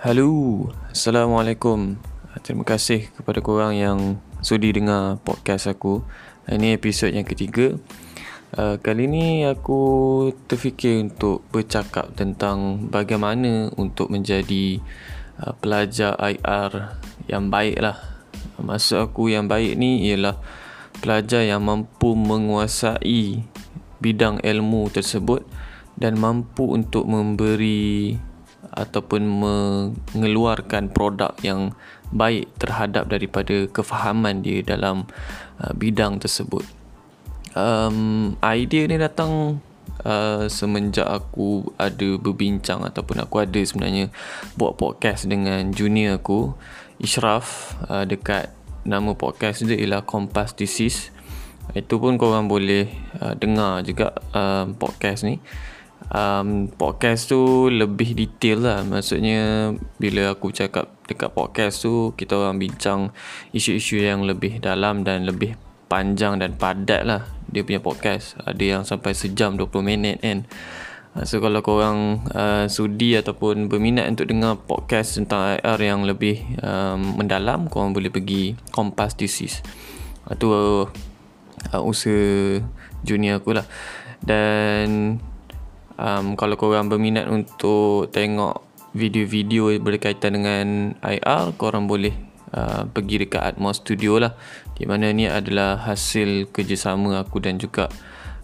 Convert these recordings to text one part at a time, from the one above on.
Halo, Assalamualaikum. Terima kasih kepada korang yang sudi dengar podcast aku. Ini episod yang ketiga. Uh, kali ni aku terfikir untuk bercakap tentang bagaimana untuk menjadi uh, pelajar IR yang baik lah. Maksud aku yang baik ni ialah pelajar yang mampu menguasai bidang ilmu tersebut dan mampu untuk memberi ataupun mengeluarkan produk yang baik terhadap daripada kefahaman dia dalam uh, bidang tersebut. Um, idea ni datang uh, semenjak aku ada berbincang ataupun aku ada sebenarnya buat podcast dengan junior aku Ishraf uh, dekat nama podcast dia ialah Compass Disease itu pun korang boleh uh, dengar juga uh, podcast ni um, podcast tu lebih detail lah. Maksudnya bila aku cakap dekat podcast tu kita orang bincang isu-isu yang lebih dalam dan lebih panjang dan padat lah dia punya podcast. Ada yang sampai sejam 20 minit kan. Uh, So kalau korang uh, sudi ataupun berminat untuk dengar podcast tentang IR yang lebih um, mendalam Korang boleh pergi Kompas Disease. Itu uh, uh, usaha junior aku lah. Dan um, kalau korang berminat untuk tengok video-video berkaitan dengan IR korang boleh uh, pergi dekat Atmos Studio lah. Di mana ni adalah hasil kerjasama aku dan juga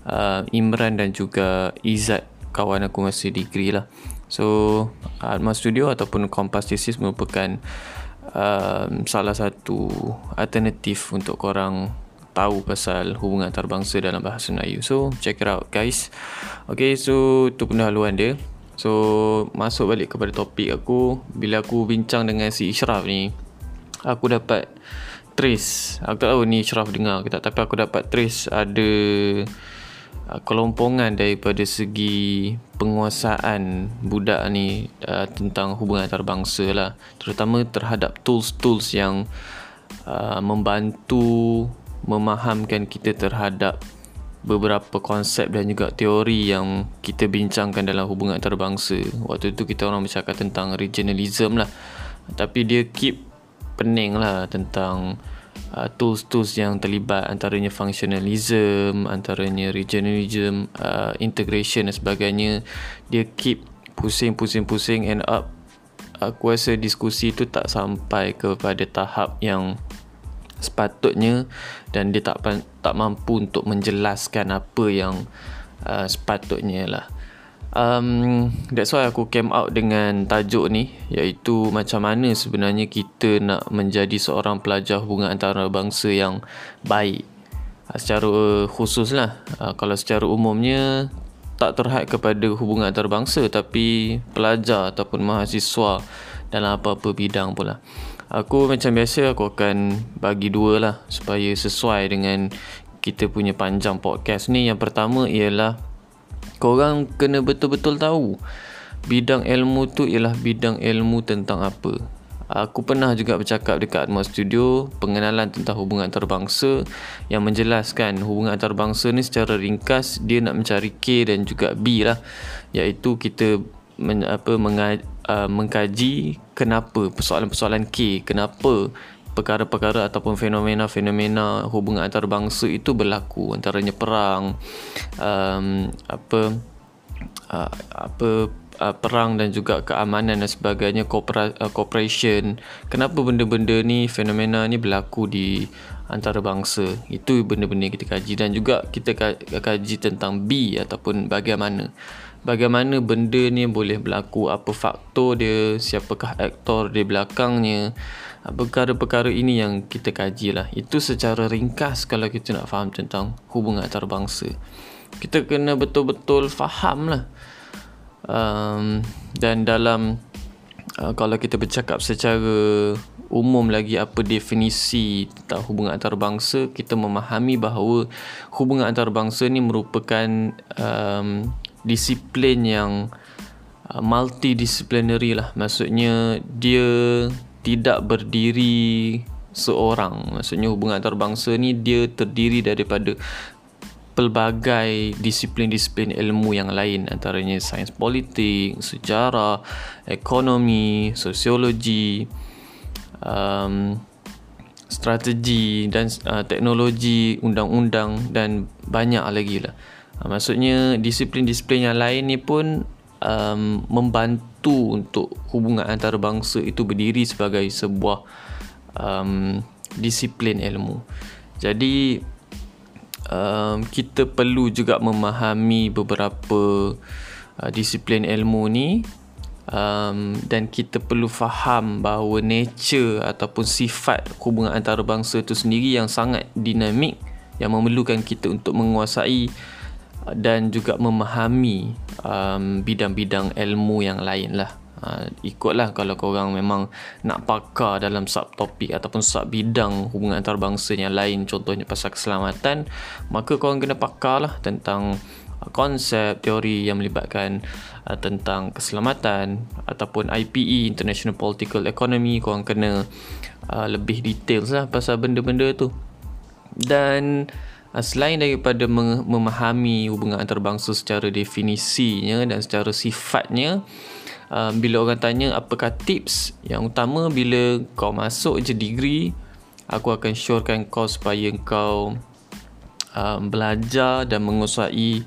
uh, Imran dan juga Izzat kawan aku masa degree lah. So Atmos Studio ataupun Compass Thesis merupakan um, salah satu alternatif untuk korang tahu pasal hubungan antarabangsa dalam bahasa Melayu. So, check it out guys. Okay, so tu pendahuluan dia. So, masuk balik kepada topik aku. Bila aku bincang dengan si Ishraf ni, aku dapat trace. Aku tak tahu ni Ishraf dengar ke tak, tapi aku dapat trace ada uh, kelompongan daripada segi penguasaan budak ni uh, tentang hubungan antarabangsa lah. Terutama terhadap tools-tools yang uh, membantu memahamkan kita terhadap beberapa konsep dan juga teori yang kita bincangkan dalam hubungan antarabangsa. Waktu itu kita orang bercakap tentang regionalism lah. Tapi dia keep pening lah tentang uh, tools-tools yang terlibat antaranya functionalism, antaranya regionalism, uh, integration dan sebagainya. Dia keep pusing-pusing-pusing end up aku rasa diskusi itu tak sampai kepada tahap yang sepatutnya dan dia tak tak mampu untuk menjelaskan apa yang uh, sepatutnya lah. Um, that's why aku came out dengan tajuk ni iaitu macam mana sebenarnya kita nak menjadi seorang pelajar hubungan antarabangsa yang baik uh, secara khusus lah uh, kalau secara umumnya tak terhad kepada hubungan antarabangsa tapi pelajar ataupun mahasiswa dalam apa-apa bidang pula. Aku macam biasa aku akan bagi dua lah supaya sesuai dengan kita punya panjang podcast ni. Yang pertama ialah korang kena betul-betul tahu bidang ilmu tu ialah bidang ilmu tentang apa. Aku pernah juga bercakap dekat Atmos Studio pengenalan tentang hubungan antarabangsa yang menjelaskan hubungan antarabangsa ni secara ringkas dia nak mencari K dan juga B lah iaitu kita men, apa menga, uh, mengkaji kenapa persoalan-persoalan K kenapa perkara-perkara ataupun fenomena-fenomena hubungan antarabangsa itu berlaku antaranya perang um, apa uh, apa uh, perang dan juga keamanan dan sebagainya uh, cooperation kenapa benda-benda ni fenomena ni berlaku di antarabangsa? Itu benda-benda yang kita kaji dan juga kita kaji tentang B ataupun bagaimana bagaimana benda ni boleh berlaku? Apa faktor dia? Siapakah aktor di belakangnya? Perkara-perkara ini yang kita kaji lah itu secara ringkas kalau kita nak faham tentang hubungan antarabangsa. Kita kena betul-betul faham lah um, dan dalam uh, kalau kita bercakap secara umum lagi apa definisi tentang hubungan antarabangsa kita memahami bahawa hubungan antarabangsa ni merupakan um, disiplin yang uh, multidisciplinary lah. Maksudnya dia tidak berdiri seorang. Maksudnya hubungan antarabangsa ni dia terdiri daripada pelbagai disiplin-disiplin ilmu yang lain. Antaranya sains politik, sejarah, ekonomi, sosiologi, um, strategi dan uh, teknologi, undang-undang dan banyak lagi lah. Uh, maksudnya disiplin-disiplin yang lain ni pun um, membantu untuk hubungan antarabangsa itu berdiri sebagai sebuah um, disiplin ilmu. Jadi um, kita perlu juga memahami beberapa uh, disiplin ilmu ni um, dan kita perlu faham bahawa nature ataupun sifat hubungan antarabangsa itu sendiri yang sangat dinamik yang memerlukan kita untuk menguasai dan juga memahami um, bidang-bidang ilmu yang lain lah. Uh, ikutlah kalau korang memang nak pakar dalam subtopik ataupun sub bidang hubungan antarabangsa yang lain contohnya pasal keselamatan maka korang kena pakar lah tentang uh, konsep teori yang melibatkan uh, tentang keselamatan ataupun IPE International Political Economy korang kena uh, lebih details lah pasal benda-benda tu dan uh, selain daripada memahami hubungan antarabangsa secara definisinya dan secara sifatnya um, bila orang tanya apakah tips yang utama bila kau masuk je degree aku akan syorkan kau supaya kau um, belajar dan menguasai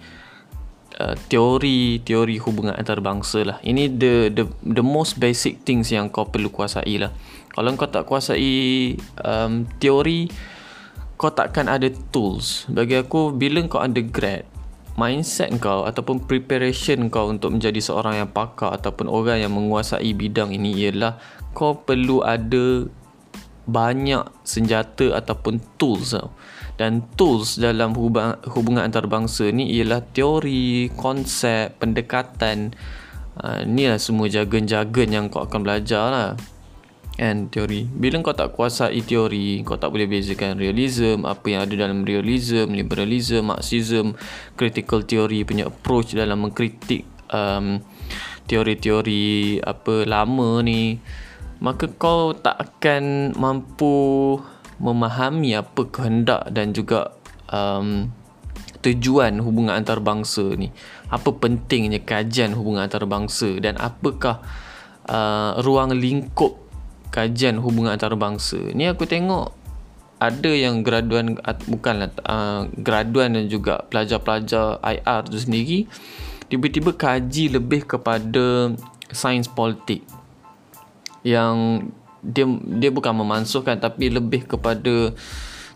uh, teori teori hubungan antarabangsa lah. Ini the the the most basic things yang kau perlu kuasai lah kalau kau tak kuasai um, teori kau takkan ada tools bagi aku bila kau undergrad mindset kau ataupun preparation kau untuk menjadi seorang yang pakar ataupun orang yang menguasai bidang ini ialah kau perlu ada banyak senjata ataupun tools tau. Dan tools dalam hubungan, antarabangsa ni ialah teori, konsep, pendekatan. Uh, ni lah semua jargon-jargon yang kau akan belajar lah and teori. Bila kau tak kuasai teori kau tak boleh bezakan realism apa yang ada dalam realism liberalism marxism critical theory punya approach dalam mengkritik um, teori-teori apa lama ni maka kau tak akan mampu memahami apa kehendak dan juga um, tujuan hubungan antarabangsa ni. Apa pentingnya kajian hubungan antarabangsa dan apakah uh, ruang lingkup kajian hubungan antarabangsa ni aku tengok ada yang graduan bukanlah uh, graduan dan juga pelajar-pelajar IR tu sendiri tiba-tiba kaji lebih kepada sains politik yang dia dia bukan memansuhkan tapi lebih kepada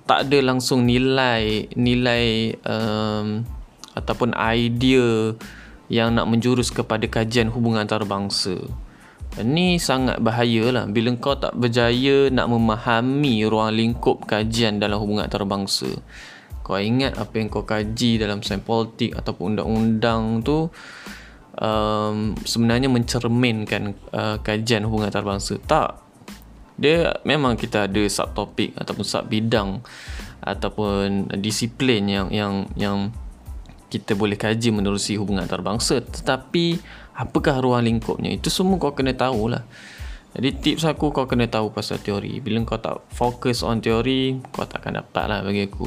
tak ada langsung nilai nilai um, ataupun idea yang nak menjurus kepada kajian hubungan antarabangsa. Ini sangat bahaya lah bila kau tak berjaya nak memahami ruang lingkup kajian dalam hubungan antarabangsa. Kau ingat apa yang kau kaji dalam sains politik ataupun undang-undang tu um, sebenarnya mencerminkan uh, kajian hubungan antarabangsa. Tak. Dia memang kita ada subtopik ataupun sub bidang ataupun disiplin yang yang yang kita boleh kaji menerusi hubungan antarabangsa tetapi apakah ruang lingkupnya? Itu semua kau kena tahu lah jadi tips aku kau kena tahu pasal teori. Bila kau tak fokus on teori kau takkan dapat lah bagi aku.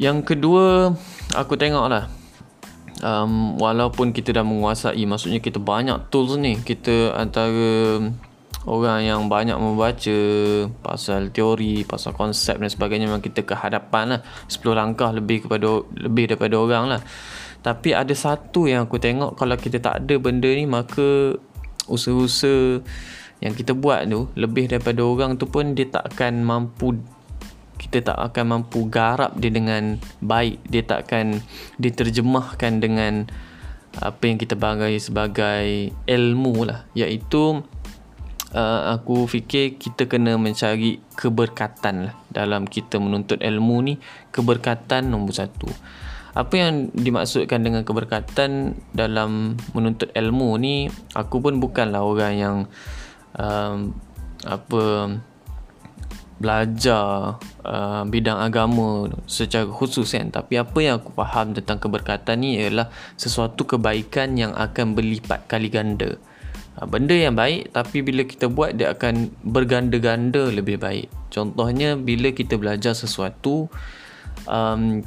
Yang kedua aku tengok lah um, walaupun kita dah menguasai maksudnya kita banyak tools ni kita antara orang yang banyak membaca pasal teori pasal konsep dan sebagainya memang kita kehadapan lah. 10 langkah lebih kepada lebih daripada orang lah tapi ada satu yang aku tengok kalau kita tak ada benda ni maka usaha-usaha yang kita buat tu lebih daripada orang tu pun dia tak akan mampu kita tak akan mampu garap dia dengan baik. Dia tak akan diterjemahkan dengan apa yang kita banggai sebagai ilmu lah. Iaitu uh, aku fikir kita kena mencari keberkatan lah. Dalam kita menuntut ilmu ni keberkatan nombor satu apa yang dimaksudkan dengan keberkatan dalam menuntut ilmu ni aku pun bukanlah orang yang um, apa belajar uh, bidang agama secara khusus kan. Tapi apa yang aku faham tentang keberkatan ni ialah sesuatu kebaikan yang akan berlipat kali ganda. Uh, benda yang baik tapi bila kita buat dia akan berganda-ganda lebih baik. Contohnya bila kita belajar sesuatu um,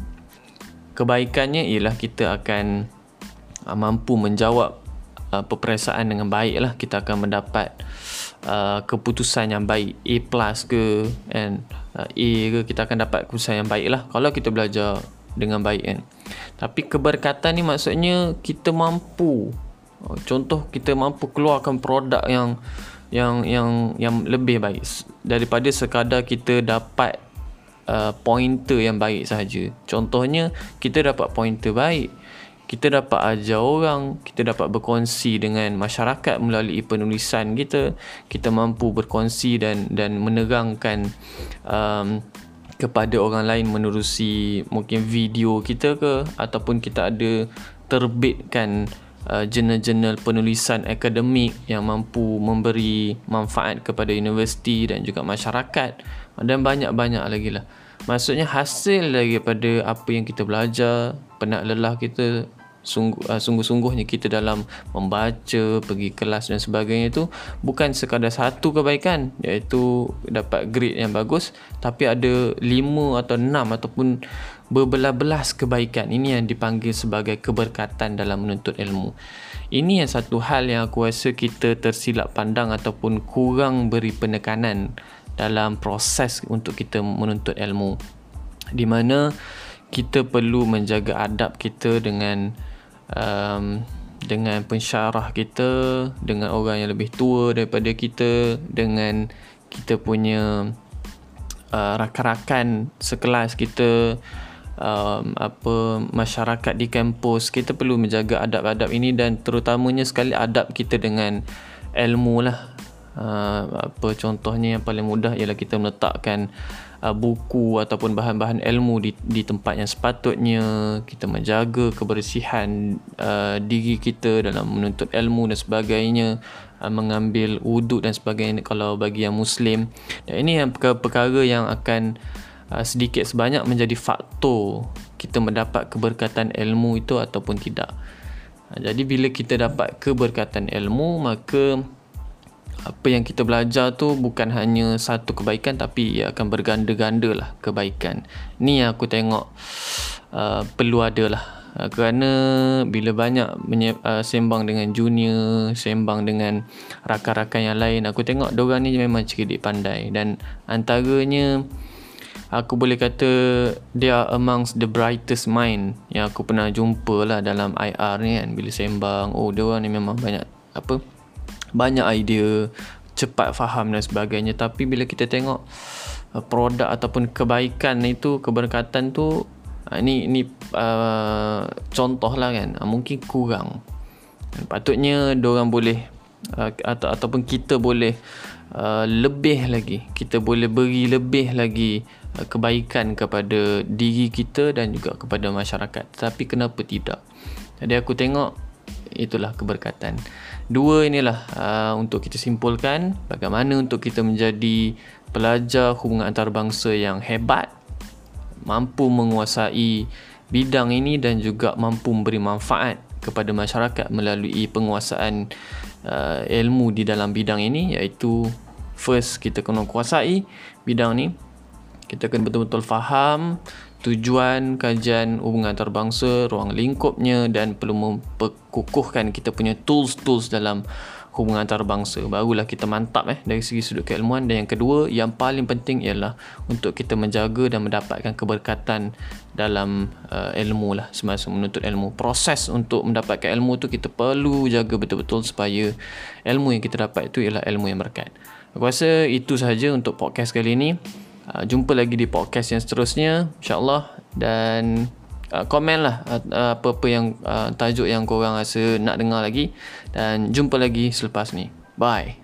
kebaikannya ialah kita akan uh, mampu menjawab uh, peperiksaan dengan baik lah kita akan mendapat uh, keputusan yang baik. A plus ke and uh, A ke kita akan dapat keputusan yang baik lah kalau kita belajar dengan baik kan. Tapi keberkatan ni maksudnya kita mampu. Uh, contoh kita mampu keluarkan produk yang yang yang yang lebih baik. Daripada sekadar kita dapat uh, pointer yang baik sahaja. Contohnya kita dapat pointer baik kita dapat ajar orang, kita dapat berkongsi dengan masyarakat melalui penulisan kita, kita mampu berkongsi dan dan menerangkan um, kepada orang lain menerusi mungkin video kita ke ataupun kita ada terbitkan uh, jurnal-jurnal penulisan akademik yang mampu memberi manfaat kepada universiti dan juga masyarakat dan banyak-banyak lagi lah. Maksudnya hasil daripada apa yang kita belajar, penat lelah kita uh, sungguh-sungguhnya kita dalam membaca, pergi kelas dan sebagainya itu bukan sekadar satu kebaikan iaitu dapat grade yang bagus tapi ada lima atau enam ataupun berbelas-belas kebaikan ini yang dipanggil sebagai keberkatan dalam menuntut ilmu. Ini yang satu hal yang aku rasa kita tersilap pandang ataupun kurang beri penekanan dalam proses untuk kita menuntut ilmu. Di mana kita perlu menjaga adab kita dengan um, dengan pensyarah kita dengan orang yang lebih tua daripada kita dengan kita punya uh, rakan-rakan sekelas kita um, apa masyarakat di kampus. Kita perlu menjaga adab-adab ini dan terutamanya sekali adab kita dengan ilmu lah. Uh, apa contohnya yang paling mudah ialah kita meletakkan uh, buku ataupun bahan-bahan ilmu di di tempat yang sepatutnya. Kita menjaga kebersihan uh, diri kita dalam menuntut ilmu dan sebagainya uh, mengambil wuduk dan sebagainya kalau bagi yang muslim. Dan ini yang perkara-perkara yang akan sedikit sebanyak menjadi faktor kita mendapat keberkatan ilmu itu ataupun tidak uh, jadi bila kita dapat keberkatan ilmu maka apa yang kita belajar tu bukan hanya satu kebaikan tapi ia akan berganda-ganda lah kebaikan. Ni yang aku tengok uh, perlu ada lah. Uh, kerana bila banyak menye- uh, sembang dengan junior, sembang dengan rakan-rakan yang lain, aku tengok diorang ni memang cerdik pandai. Dan antaranya, aku boleh kata they are amongst the brightest mind yang aku pernah jumpa lah dalam IR ni kan. Bila sembang, oh diorang ni memang banyak apa banyak idea cepat faham dan sebagainya. Tapi bila kita tengok uh, produk ataupun kebaikan itu keberkatan tu uh, ini ini uh, contoh lah kan. Uh, mungkin kurang. Patutnya orang boleh uh, atau ataupun kita boleh uh, lebih lagi. Kita boleh beri lebih lagi kebaikan kepada diri kita dan juga kepada masyarakat. Tapi kenapa tidak? Jadi aku tengok itulah keberkatan. Dua inilah uh, untuk kita simpulkan bagaimana untuk kita menjadi pelajar hubungan antarabangsa yang hebat mampu menguasai bidang ini dan juga mampu memberi manfaat kepada masyarakat melalui penguasaan uh, ilmu di dalam bidang ini iaitu first kita kena kuasai bidang ni kita kena betul-betul faham tujuan kajian hubungan antarabangsa, ruang lingkupnya dan perlu memperkukuhkan kita punya tools-tools dalam hubungan antarabangsa. Barulah kita mantap eh dari segi sudut keilmuan dan yang kedua yang paling penting ialah untuk kita menjaga dan mendapatkan keberkatan dalam uh, ilmu lah semasa menuntut ilmu. Proses untuk mendapatkan ilmu tu kita perlu jaga betul-betul supaya ilmu yang kita dapat itu ialah ilmu yang berkat. Aku rasa itu sahaja untuk podcast kali ini. Uh, jumpa lagi di podcast yang seterusnya insyaallah. Dan uh, komen lah uh, apa-apa yang uh, tajuk yang korang rasa nak dengar lagi. Dan jumpa lagi selepas ni. Bye